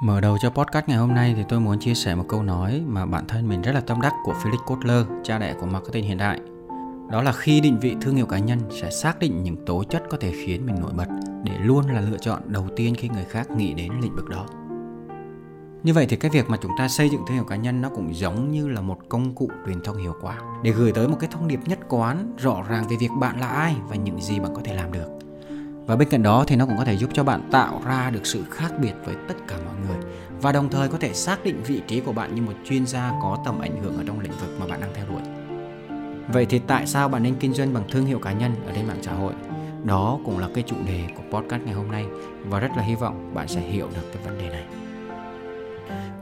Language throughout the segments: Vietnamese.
Mở đầu cho podcast ngày hôm nay thì tôi muốn chia sẻ một câu nói mà bản thân mình rất là tâm đắc của Felix Kotler, cha đẻ của marketing hiện đại. Đó là khi định vị thương hiệu cá nhân sẽ xác định những tố chất có thể khiến mình nổi bật để luôn là lựa chọn đầu tiên khi người khác nghĩ đến lĩnh vực đó. Như vậy thì cái việc mà chúng ta xây dựng thương hiệu cá nhân nó cũng giống như là một công cụ truyền thông hiệu quả để gửi tới một cái thông điệp nhất quán rõ ràng về việc bạn là ai và những gì bạn có thể làm được. Và bên cạnh đó thì nó cũng có thể giúp cho bạn tạo ra được sự khác biệt với tất cả mọi người và đồng thời có thể xác định vị trí của bạn như một chuyên gia có tầm ảnh hưởng ở trong lĩnh vực mà bạn đang theo đuổi. Vậy thì tại sao bạn nên kinh doanh bằng thương hiệu cá nhân ở trên mạng xã hội? Đó cũng là cái chủ đề của podcast ngày hôm nay và rất là hy vọng bạn sẽ hiểu được cái vấn đề này.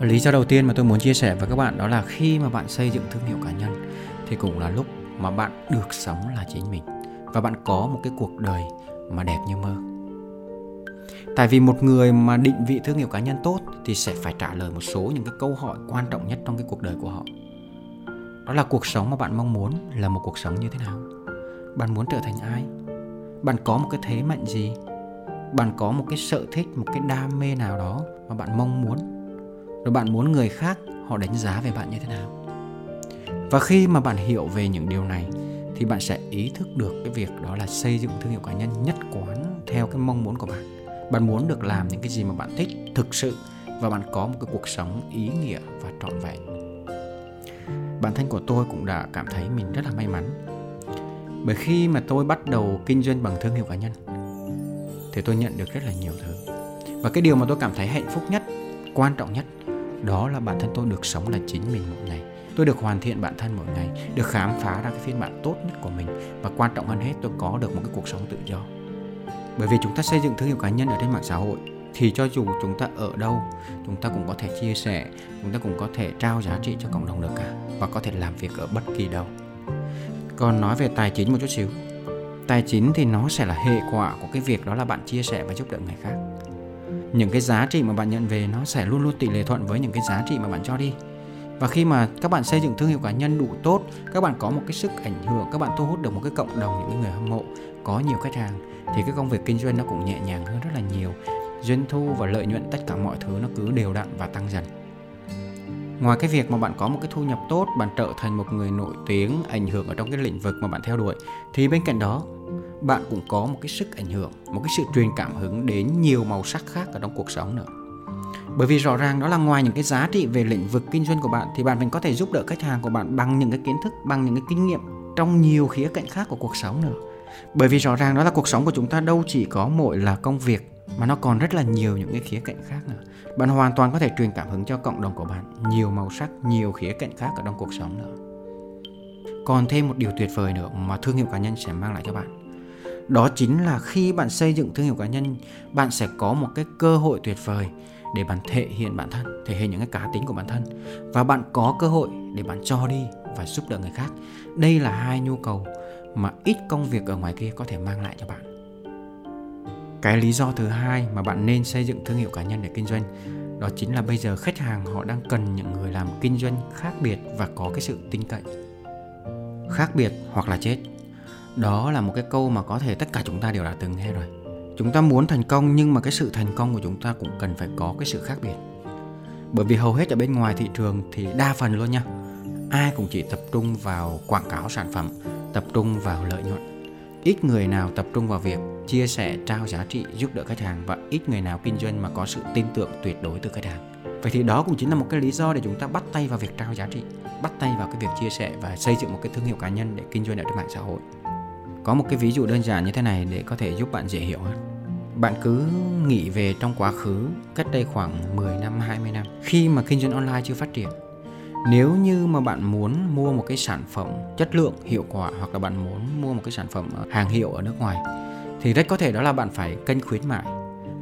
Lý do đầu tiên mà tôi muốn chia sẻ với các bạn đó là khi mà bạn xây dựng thương hiệu cá nhân thì cũng là lúc mà bạn được sống là chính mình và bạn có một cái cuộc đời mà đẹp như mơ. Tại vì một người mà định vị thương hiệu cá nhân tốt thì sẽ phải trả lời một số những cái câu hỏi quan trọng nhất trong cái cuộc đời của họ. Đó là cuộc sống mà bạn mong muốn là một cuộc sống như thế nào? Bạn muốn trở thành ai? Bạn có một cái thế mạnh gì? Bạn có một cái sở thích, một cái đam mê nào đó mà bạn mong muốn? Rồi bạn muốn người khác họ đánh giá về bạn như thế nào? Và khi mà bạn hiểu về những điều này thì bạn sẽ ý thức được cái việc đó là xây dựng thương hiệu cá nhân nhất quán theo cái mong muốn của bạn. Bạn muốn được làm những cái gì mà bạn thích thực sự và bạn có một cái cuộc sống ý nghĩa và trọn vẹn. Bản thân của tôi cũng đã cảm thấy mình rất là may mắn. Bởi khi mà tôi bắt đầu kinh doanh bằng thương hiệu cá nhân, thì tôi nhận được rất là nhiều thứ. Và cái điều mà tôi cảm thấy hạnh phúc nhất, quan trọng nhất, đó là bản thân tôi được sống là chính mình mỗi ngày tôi được hoàn thiện bản thân mỗi ngày, được khám phá ra cái phiên bản tốt nhất của mình và quan trọng hơn hết, tôi có được một cái cuộc sống tự do. Bởi vì chúng ta xây dựng thương hiệu cá nhân ở trên mạng xã hội thì cho dù chúng ta ở đâu, chúng ta cũng có thể chia sẻ, chúng ta cũng có thể trao giá trị cho cộng đồng được cả và có thể làm việc ở bất kỳ đâu. Còn nói về tài chính một chút xíu. Tài chính thì nó sẽ là hệ quả của cái việc đó là bạn chia sẻ và giúp đỡ người khác. Những cái giá trị mà bạn nhận về nó sẽ luôn luôn tỷ lệ thuận với những cái giá trị mà bạn cho đi và khi mà các bạn xây dựng thương hiệu cá nhân đủ tốt, các bạn có một cái sức ảnh hưởng, các bạn thu hút được một cái cộng đồng, những người hâm mộ, có nhiều khách hàng, thì cái công việc kinh doanh nó cũng nhẹ nhàng hơn rất là nhiều. Doanh thu và lợi nhuận tất cả mọi thứ nó cứ đều đặn và tăng dần. Ngoài cái việc mà bạn có một cái thu nhập tốt, bạn trở thành một người nổi tiếng, ảnh hưởng ở trong cái lĩnh vực mà bạn theo đuổi, thì bên cạnh đó, bạn cũng có một cái sức ảnh hưởng, một cái sự truyền cảm hứng đến nhiều màu sắc khác ở trong cuộc sống nữa bởi vì rõ ràng đó là ngoài những cái giá trị về lĩnh vực kinh doanh của bạn, thì bạn mình có thể giúp đỡ khách hàng của bạn bằng những cái kiến thức, bằng những cái kinh nghiệm trong nhiều khía cạnh khác của cuộc sống nữa. Bởi vì rõ ràng đó là cuộc sống của chúng ta đâu chỉ có mỗi là công việc, mà nó còn rất là nhiều những cái khía cạnh khác nữa. Bạn hoàn toàn có thể truyền cảm hứng cho cộng đồng của bạn, nhiều màu sắc, nhiều khía cạnh khác ở trong cuộc sống nữa. Còn thêm một điều tuyệt vời nữa mà thương hiệu cá nhân sẽ mang lại cho bạn. Đó chính là khi bạn xây dựng thương hiệu cá nhân, bạn sẽ có một cái cơ hội tuyệt vời để bạn thể hiện bản thân, thể hiện những cái cá tính của bản thân. Và bạn có cơ hội để bạn cho đi và giúp đỡ người khác. Đây là hai nhu cầu mà ít công việc ở ngoài kia có thể mang lại cho bạn. Cái lý do thứ hai mà bạn nên xây dựng thương hiệu cá nhân để kinh doanh, đó chính là bây giờ khách hàng họ đang cần những người làm kinh doanh khác biệt và có cái sự tin cậy khác biệt hoặc là chết. Đó là một cái câu mà có thể tất cả chúng ta đều đã từng nghe rồi chúng ta muốn thành công, nhưng mà cái sự thành công của chúng ta cũng cần phải có cái sự khác biệt. Bởi vì hầu hết ở bên ngoài thị trường thì đa phần luôn nha, ai cũng chỉ tập trung vào quảng cáo sản phẩm, tập trung vào lợi nhuận. Ít người nào tập trung vào việc chia sẻ, trao giá trị, giúp đỡ khách hàng và ít người nào kinh doanh mà có sự tin tưởng tuyệt đối từ khách hàng. Vậy thì đó cũng chính là một cái lý do để chúng ta bắt tay vào việc trao giá trị, bắt tay vào cái việc chia sẻ và xây dựng một cái thương hiệu cá nhân để kinh doanh ở trên mạng xã hội. Có một cái ví dụ đơn giản như thế này để có thể giúp bạn dễ hiểu hơn bạn cứ nghĩ về trong quá khứ, cách đây khoảng 10 năm 20 năm, khi mà kinh doanh online chưa phát triển. Nếu như mà bạn muốn mua một cái sản phẩm chất lượng, hiệu quả, hoặc là bạn muốn mua một cái sản phẩm ờ, hàng hiệu ở nước ngoài, thì rất có thể đó là bạn phải kênh khuyến mại.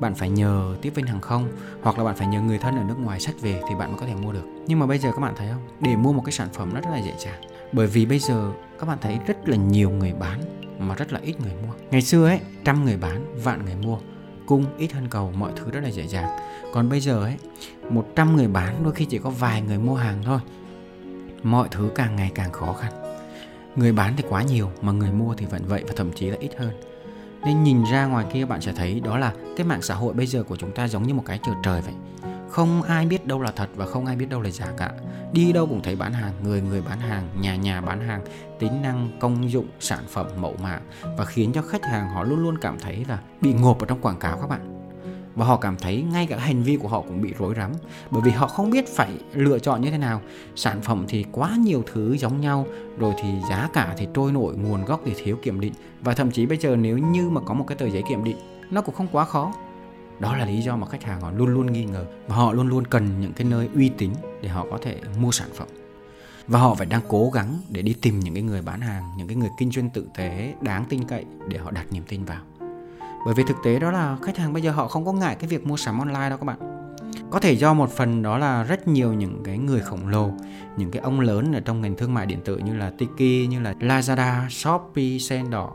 Bạn phải nhờ tiếp viên hàng không, hoặc là bạn phải nhờ người thân ở nước ngoài sách về thì bạn mới có thể mua được. Nhưng mà bây giờ các bạn thấy không? Để mua một cái sản phẩm rất là dễ dàng bởi vì bây giờ các bạn thấy rất là nhiều người bán mà rất là ít người mua. Ngày xưa ấy, trăm người bán, vạn người mua cung ít hơn cầu, mọi thứ rất là dễ dàng. Còn bây giờ ấy 100 người bán đôi khi chỉ có vài người mua hàng thôi. Mọi thứ càng ngày càng khó khăn. Người bán thì quá nhiều, mà người mua thì vẫn vậy và thậm chí là ít hơn. Nên nhìn ra ngoài kia bạn sẽ thấy đó là cái mạng xã hội bây giờ của chúng ta giống như một cái chợ trời vậy không ai biết đâu là thật và không ai biết đâu là giả cả. Đi đâu cũng thấy bán hàng, người người bán hàng, nhà nhà bán hàng, tính năng, công dụng, sản phẩm, mẫu mã. Và khiến cho khách hàng họ luôn luôn cảm thấy là bị ngộp ở trong quảng cáo các bạn. Và họ cảm thấy ngay cả hành vi của họ cũng bị rối rắm. Bởi vì họ không biết phải lựa chọn như thế nào. Sản phẩm thì quá nhiều thứ giống nhau, rồi thì giá cả thì trôi nổi, nguồn gốc thì thiếu kiểm định. Và thậm chí bây giờ nếu như mà có một cái tờ giấy kiểm định, nó cũng không quá khó đó là lý do mà khách hàng họ luôn luôn nghi ngờ và họ luôn luôn cần những cái nơi uy tín để họ có thể mua sản phẩm. Và họ phải đang cố gắng để đi tìm những cái người bán hàng những cái người kinh doanh tự tế đáng tin cậy để họ đặt niềm tin vào. Bởi vì thực tế đó là khách hàng bây giờ họ không có ngại cái việc mua sắm online đâu các bạn. Có thể do một phần đó là rất nhiều những cái người khổng lồ những cái ông lớn ở trong ngành thương mại điện tử như là Tiki như là Lazada, Shopee, Sendor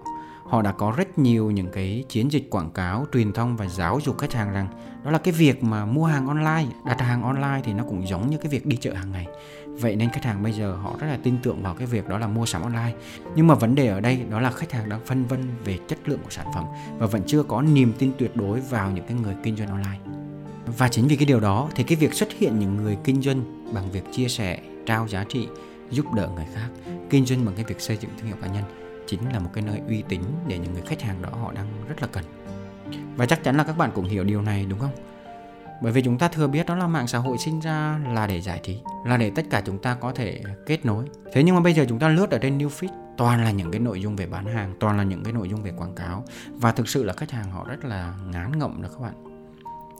họ đã có rất nhiều những cái chiến dịch quảng cáo, truyền thông và giáo dục khách hàng rằng đó là cái việc mà mua hàng online, đặt hàng online thì nó cũng giống như cái việc đi chợ hàng ngày. Vậy nên khách hàng bây giờ họ rất là tin tưởng vào cái việc đó là mua sắm online. Nhưng mà vấn đề ở đây đó là khách hàng đang phân vân về chất lượng của sản phẩm và vẫn chưa có niềm tin tuyệt đối vào những cái người kinh doanh online. Và chính vì cái điều đó thì cái việc xuất hiện những người kinh doanh bằng việc chia sẻ, trao giá trị, giúp đỡ người khác, kinh doanh bằng cái việc xây dựng thương hiệu cá nhân chính là một cái nơi uy tín để những người khách hàng đó họ đang rất là cần. Và chắc chắn là các bạn cũng hiểu điều này, đúng không? Bởi vì chúng ta thừa biết đó là mạng xã hội sinh ra là để giải trí, là để tất cả chúng ta có thể kết nối. Thế nhưng mà bây giờ chúng ta lướt ở trên new feed, toàn là những cái nội dung về bán hàng, toàn là những cái nội dung về quảng cáo. Và thực sự là khách hàng họ rất là ngán ngậm đó các bạn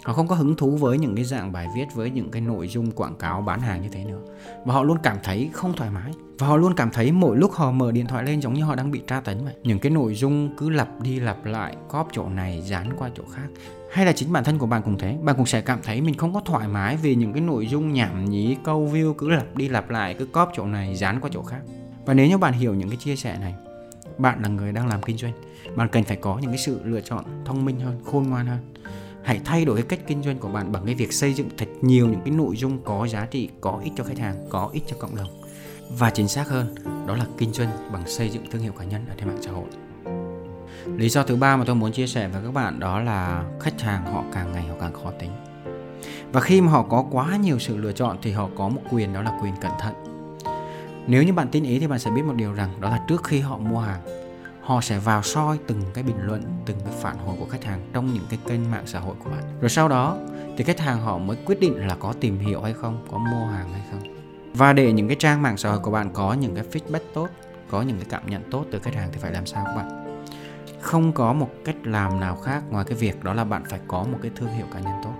họ không có hứng thú với những cái dạng bài viết, với những cái nội dung quảng cáo bán hàng như thế nữa. Và họ luôn cảm thấy không thoải mái. Và họ luôn cảm thấy mỗi lúc họ mở điện thoại lên giống như họ đang bị tra tấn vậy. Những cái nội dung cứ lặp đi lặp lại, cóp chỗ này, dán qua chỗ khác. Hay là chính bản thân của bạn cũng thế. Bạn cũng sẽ cảm thấy mình không có thoải mái vì những cái nội dung nhảm nhí, câu view cứ lặp đi lặp lại, cứ cóp chỗ này, dán qua chỗ khác. Và nếu như bạn hiểu những cái chia sẻ này, bạn là người đang làm kinh doanh. Bạn cần phải có những cái sự lựa chọn thông minh hơn, khôn ngoan hơn hãy thay đổi cái cách kinh doanh của bạn bằng cái việc xây dựng thật nhiều những cái nội dung có giá trị, có ích cho khách hàng, có ích cho cộng đồng. Và chính xác hơn, đó là kinh doanh bằng xây dựng thương hiệu cá nhân ở trên mạng xã hội. Lý do thứ ba mà tôi muốn chia sẻ với các bạn đó là khách hàng họ càng ngày họ càng khó tính. Và khi mà họ có quá nhiều sự lựa chọn thì họ có một quyền đó là quyền cẩn thận. Nếu như bạn tin ý thì bạn sẽ biết một điều rằng đó là trước khi họ mua hàng họ sẽ vào soi từng cái bình luận, từng cái phản hồi của khách hàng trong những cái kênh mạng xã hội của bạn. Rồi sau đó thì khách hàng họ mới quyết định là có tìm hiểu hay không, có mua hàng hay không. Và để những cái trang mạng xã hội của bạn có những cái feedback tốt, có những cái cảm nhận tốt từ khách hàng thì phải làm sao các bạn? Không có một cách làm nào khác ngoài cái việc đó là bạn phải có một cái thương hiệu cá nhân tốt.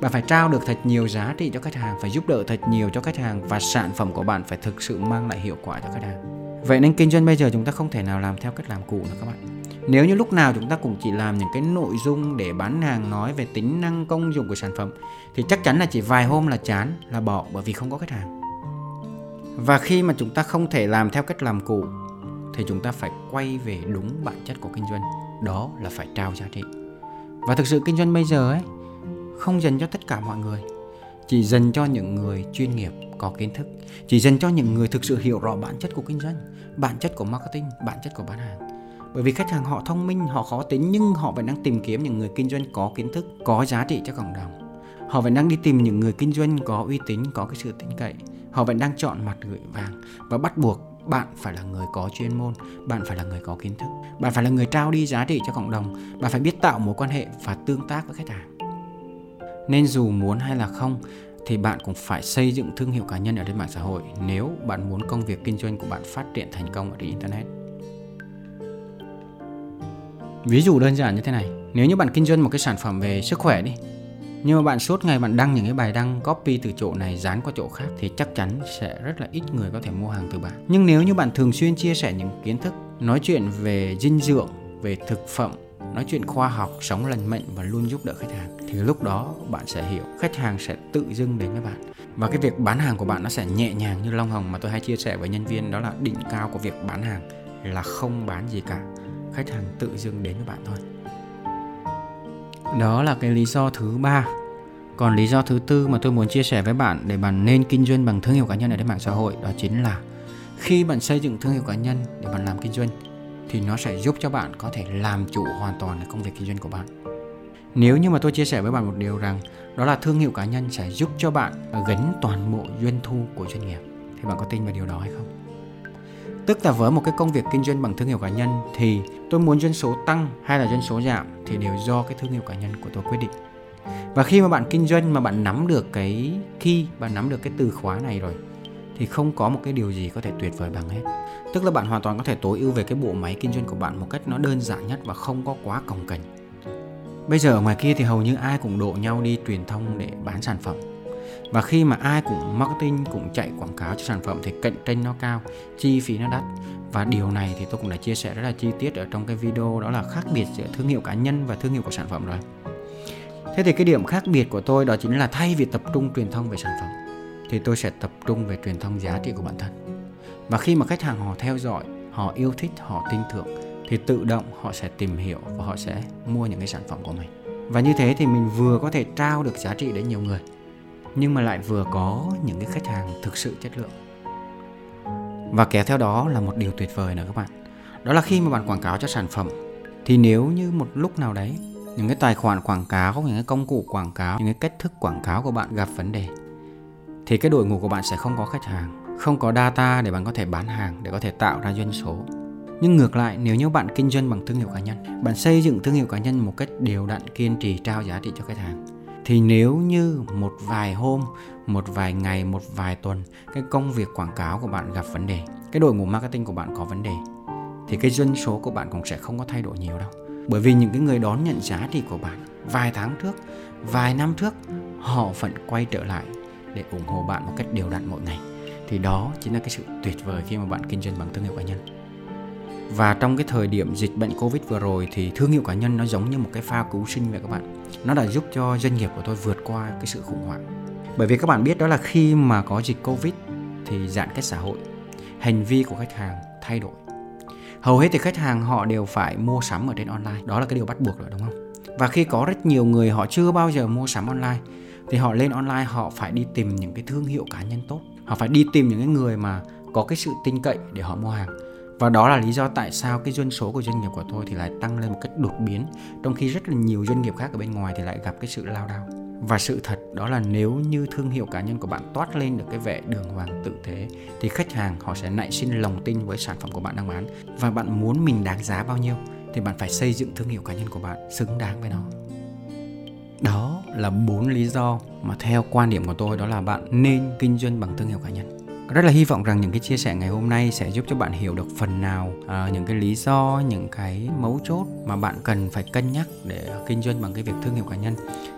Bạn phải trao được thật nhiều giá trị cho khách hàng, phải giúp đỡ thật nhiều cho khách hàng và sản phẩm của bạn phải thực sự mang lại hiệu quả cho khách hàng vậy nên kinh doanh bây giờ chúng ta không thể nào làm theo cách làm cũ nữa các bạn. Nếu như lúc nào chúng ta cũng chỉ làm những cái nội dung để bán hàng nói về tính năng công dụng của sản phẩm, thì chắc chắn là chỉ vài hôm là chán, là bỏ bởi vì không có khách hàng. Và khi mà chúng ta không thể làm theo cách làm cũ, thì chúng ta phải quay về đúng bản chất của kinh doanh. Đó là phải trao giá trị. Và thực sự kinh doanh bây giờ ấy, không dành cho tất cả mọi người chỉ dành cho những người chuyên nghiệp có kiến thức. Chỉ dành cho những người thực sự hiểu rõ bản chất của kinh doanh, bản chất của marketing, bản chất của bán hàng. Bởi vì khách hàng họ thông minh, họ khó tính, nhưng họ vẫn đang tìm kiếm những người kinh doanh có kiến thức, có giá trị cho cộng đồng. Họ vẫn đang đi tìm những người kinh doanh có uy tín, có cái sự tin cậy. Họ vẫn đang chọn mặt gửi vàng và bắt buộc bạn phải là người có chuyên môn, bạn phải là người có kiến thức, bạn phải là người trao đi giá trị cho cộng đồng. Bạn phải biết tạo mối quan hệ và tương tác với khách hàng nên dù muốn hay là không, thì bạn cũng phải xây dựng thương hiệu cá nhân ở trên mạng xã hội nếu bạn muốn công việc kinh doanh của bạn phát triển thành công ở trên internet. Ví dụ đơn giản như thế này, nếu như bạn kinh doanh một cái sản phẩm về sức khỏe đi, nhưng mà bạn suốt ngày bạn đăng những cái bài đăng copy từ chỗ này, dán qua chỗ khác thì chắc chắn sẽ rất là ít người có thể mua hàng từ bạn. Nhưng nếu như bạn thường xuyên chia sẻ những kiến thức, nói chuyện về dinh dưỡng, về thực phẩm nói chuyện khoa học, sống lành mạnh và luôn giúp đỡ khách hàng. Thì lúc đó bạn sẽ hiểu, khách hàng sẽ tự dưng đến với bạn. Và cái việc bán hàng của bạn nó sẽ nhẹ nhàng như long hồng mà tôi hay chia sẻ với nhân viên, đó là đỉnh cao của việc bán hàng là không bán gì cả. Khách hàng tự dưng đến với bạn thôi. Đó là cái lý do thứ ba. Còn lý do thứ tư mà tôi muốn chia sẻ với bạn để bạn nên kinh doanh bằng thương hiệu cá nhân ở trên mạng xã hội, đó chính là khi bạn xây dựng thương hiệu cá nhân để bạn làm kinh doanh thì nó sẽ giúp cho bạn có thể làm chủ hoàn toàn cái công việc kinh doanh của bạn. Nếu như mà tôi chia sẻ với bạn một điều rằng đó là thương hiệu cá nhân sẽ giúp cho bạn gánh toàn bộ doanh thu của doanh nghiệp, thì bạn có tin vào điều đó hay không? Tức là với một cái công việc kinh doanh bằng thương hiệu cá nhân thì tôi muốn doanh số tăng hay là doanh số giảm thì đều do cái thương hiệu cá nhân của tôi quyết định. Và khi mà bạn kinh doanh mà bạn nắm được cái khi bạn nắm được cái từ khóa này rồi thì không có một cái điều gì có thể tuyệt vời bằng hết. Tức là bạn hoàn toàn có thể tối ưu về cái bộ máy kinh doanh của bạn một cách nó đơn giản nhất và không có quá cồng kềnh. Bây giờ ở ngoài kia thì hầu như ai cũng độ nhau đi truyền thông để bán sản phẩm. Và khi mà ai cũng marketing cũng chạy quảng cáo cho sản phẩm thì cạnh tranh nó cao, chi phí nó đắt. Và điều này thì tôi cũng đã chia sẻ rất là chi tiết ở trong cái video đó là khác biệt giữa thương hiệu cá nhân và thương hiệu của sản phẩm rồi. Thế thì cái điểm khác biệt của tôi đó chính là thay vì tập trung truyền thông về sản phẩm thì tôi sẽ tập trung về truyền thông giá trị của bản thân. Và khi mà khách hàng họ theo dõi, họ yêu thích, họ tin tưởng thì tự động họ sẽ tìm hiểu và họ sẽ mua những cái sản phẩm của mình. Và như thế thì mình vừa có thể trao được giá trị đến nhiều người nhưng mà lại vừa có những cái khách hàng thực sự chất lượng. Và kéo theo đó là một điều tuyệt vời nữa các bạn. Đó là khi mà bạn quảng cáo cho sản phẩm thì nếu như một lúc nào đấy những cái tài khoản quảng cáo, những cái công cụ quảng cáo, những cái cách thức quảng cáo của bạn gặp vấn đề thì cái đội ngũ của bạn sẽ không có khách hàng, không có data để bạn có thể bán hàng, để có thể tạo ra doanh số. Nhưng ngược lại, nếu như bạn kinh doanh bằng thương hiệu cá nhân, bạn xây dựng thương hiệu cá nhân một cách đều đặn, kiên trì trao giá trị cho khách hàng, thì nếu như một vài hôm, một vài ngày, một vài tuần cái công việc quảng cáo của bạn gặp vấn đề, cái đội ngũ marketing của bạn có vấn đề thì cái doanh số của bạn cũng sẽ không có thay đổi nhiều đâu. Bởi vì những cái người đón nhận giá trị của bạn vài tháng trước, vài năm trước họ vẫn quay trở lại để ủng hộ bạn một cách đều đặn mỗi ngày thì đó chính là cái sự tuyệt vời khi mà bạn kinh doanh bằng thương hiệu cá nhân và trong cái thời điểm dịch bệnh Covid vừa rồi thì thương hiệu cá nhân nó giống như một cái phao cứu sinh vậy các bạn. Nó đã giúp cho doanh nghiệp của tôi vượt qua cái sự khủng hoảng. Bởi vì các bạn biết đó là khi mà có dịch Covid thì giãn cách xã hội, hành vi của khách hàng thay đổi. Hầu hết thì khách hàng họ đều phải mua sắm ở trên online, đó là cái điều bắt buộc rồi đúng không? Và khi có rất nhiều người họ chưa bao giờ mua sắm online thì họ lên online, họ phải đi tìm những cái thương hiệu cá nhân tốt. Họ phải đi tìm những cái người mà có cái sự tin cậy để họ mua hàng. Và đó là lý do tại sao cái doanh số của doanh nghiệp của tôi thì lại tăng lên một cách đột biến. Trong khi rất là nhiều doanh nghiệp khác ở bên ngoài thì lại gặp cái sự lao đao. Và sự thật đó là nếu như thương hiệu cá nhân của bạn toát lên được cái vẻ đường hoàng tự thế thì khách hàng họ sẽ nảy sinh lòng tin với sản phẩm của bạn đang bán. Và bạn muốn mình đáng giá bao nhiêu thì bạn phải xây dựng thương hiệu cá nhân của bạn xứng đáng với nó đó là bốn lý do mà theo quan điểm của tôi đó là bạn nên kinh doanh bằng thương hiệu cá nhân. Rất là hy vọng rằng những cái chia sẻ ngày hôm nay sẽ giúp cho bạn hiểu được phần nào uh, những cái lý do những cái mấu chốt mà bạn cần phải cân nhắc để kinh doanh bằng cái việc thương hiệu cá nhân.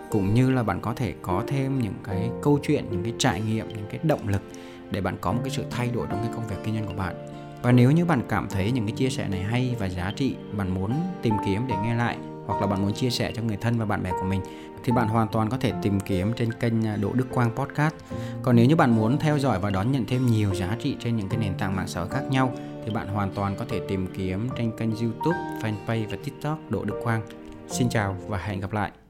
Cũng như là bạn có thể có thêm những cái câu chuyện những cái trải nghiệm những cái động lực để bạn có một cái sự thay đổi trong cái công việc kinh doanh của bạn. Và nếu như bạn cảm thấy những cái chia sẻ này hay và giá trị bạn muốn tìm kiếm để nghe lại hoặc là bạn muốn chia sẻ cho người thân và bạn bè của mình thì bạn hoàn toàn có thể tìm kiếm trên kênh à, Đỗ Đức Quang Podcast. Còn nếu như bạn muốn theo dõi và đón nhận thêm nhiều giá trị trên những cái nền tảng mạng xã hội khác nhau thì bạn hoàn toàn có thể tìm kiếm trên kênh YouTube, fanpage và TikTok Đỗ Đức Quang. Xin chào và hẹn gặp lại.